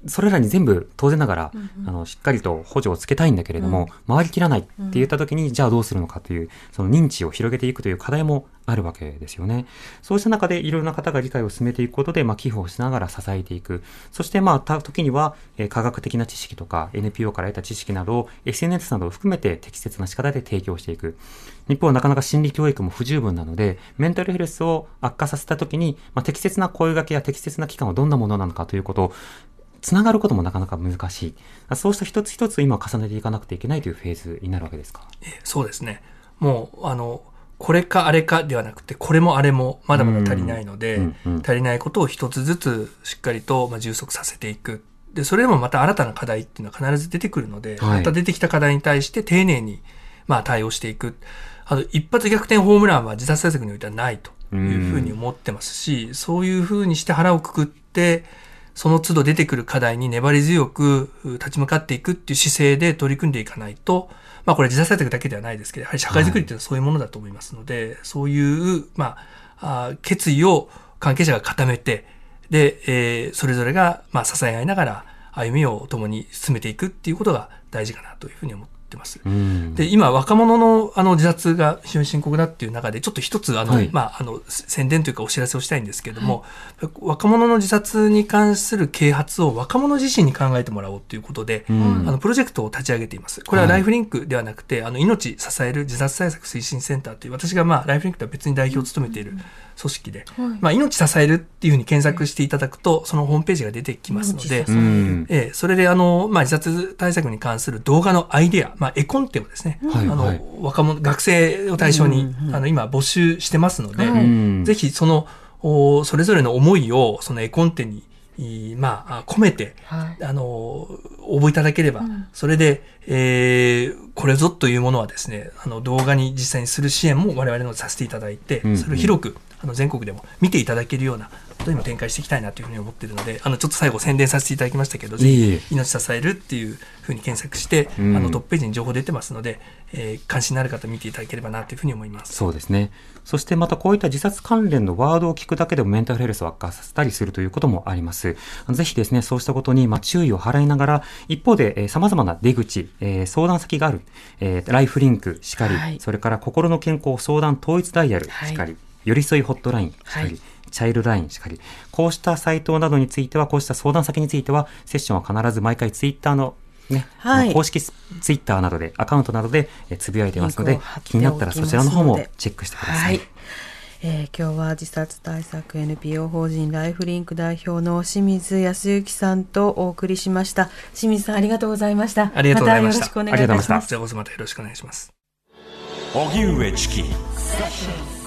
それらに全部当然ながら、あの、しっかりと補助をつけたいんだけれども、回りきらないって言った時に、じゃあどうするのかという、その認知を広げていくという課題もあるわけですよね。そうした中でいろんな方が理解を進めていくことで、まあ、寄付をしながら支えていく。そして、まあ、た時には、えー科学的な知識とか、NPO から得た知識などを SNS などを含めて適切な仕方で提供していく。日本はなかなか心理教育も不十分なので、メンタルヘルスを悪化させた時に、まあ、適切な声掛けや適切な期間はどんなものなのかということを、つながることもなかなか難しい。そうした一つ一つ今重ねていかなくていけないというフェーズになるわけですか？そうですね。もう、あの、これかあれかではなくて、これもあれもまだまだ足りないので、うんうん足りないことを一つずつしっかりとまあ充足させていく。で、それでもまた新たな課題っていうのは必ず出てくるので、はいまた出てきた課題に対して丁寧にまあ対応していく。あの、一発逆転ホームランは自殺対策においてはないというふうに思ってますし、そういうふうにして腹をくくって、その都度出てくる課題に粘り強くう立ち向かっていくっていう姿勢で取り組んでいかないと、まあこれ自殺対策だけではないですけど、やはり社会づくりっていうのはそういうものだと思いますので、そういう、まあ、決意を関係者が固めて、で、えーそれぞれが、まあ支え合いながら歩みを共に進めていくっていうことが大事かなというふうに思ってます。うん。で、今、若者のあの自殺が非常に深刻だっていう中で、ちょっと一つ、あの、はい。まあ、あの、宣伝というかお知らせをしたいんですけれども、若者の自殺に関する啓発を若者自身に考えてもらおうということで、うん。あの、プロジェクトを立ち上げています。これはライフリンクではなくて、あの、命支える自殺対策推進センターという、私がまあ、ライフリンクとは別に代表を務めている組織で、まあ、命支えるっていうふうに検索していただくと、そのホームページが出てきますので、うん。ええ、それであの、まあ、自殺対策に関する動画のアイデア、まあ、絵コンテをですね、あの、はい。はい若者、学生を対象に、あの、今募集してますので、うん。ぜひその、おそれぞれの思いを、その絵コンテに、いまあ、あ込めて、はい。あの、応募いただければ、それで、えーこれぞというものはですね、あの、動画に実際にする支援も我々のさせていただいて、うん。それを広く、あの、全国でも見ていただけるようなことにも展開していきたいなというふうに思っているので、あの、ちょっと最後宣伝させていただきましたけど、ぜいえいえひ、命支えるっていうふうに検索して、うんあの、トップページに情報出てますので、えー関心のある方見ていただければなというふうに思います。そうですね。そしてまたこういった自殺関連のワードを聞くだけでもメンタルヘルスを悪化させたりするということもあります。ぜひですね、そうしたことにまあ注意を払いながら、一方で、えー様々な出口、えー相談先がある、えーライフリンクしかり、はいそれから心の健康相談統一ダイヤルしかり、寄り添いホットラインしかり、はいチャイルドラインしかり、こうしたサイトなどについては、こうした相談先については、セッションは必ず毎回ツイッターのね、はい公式ツイッターなどで、アカウントなどでえーつぶやいていますので気になったらそちらの方もチェックしてくださ。はいい。えー今日は自殺対策 NPO 法人ライフリンク代表の清水康之さんとお送りしました。清水さんありがとうございました。ありがとうございましたたよろしくお願いいたします。ありがとうございましたよろしくお願いします。荻上チキ.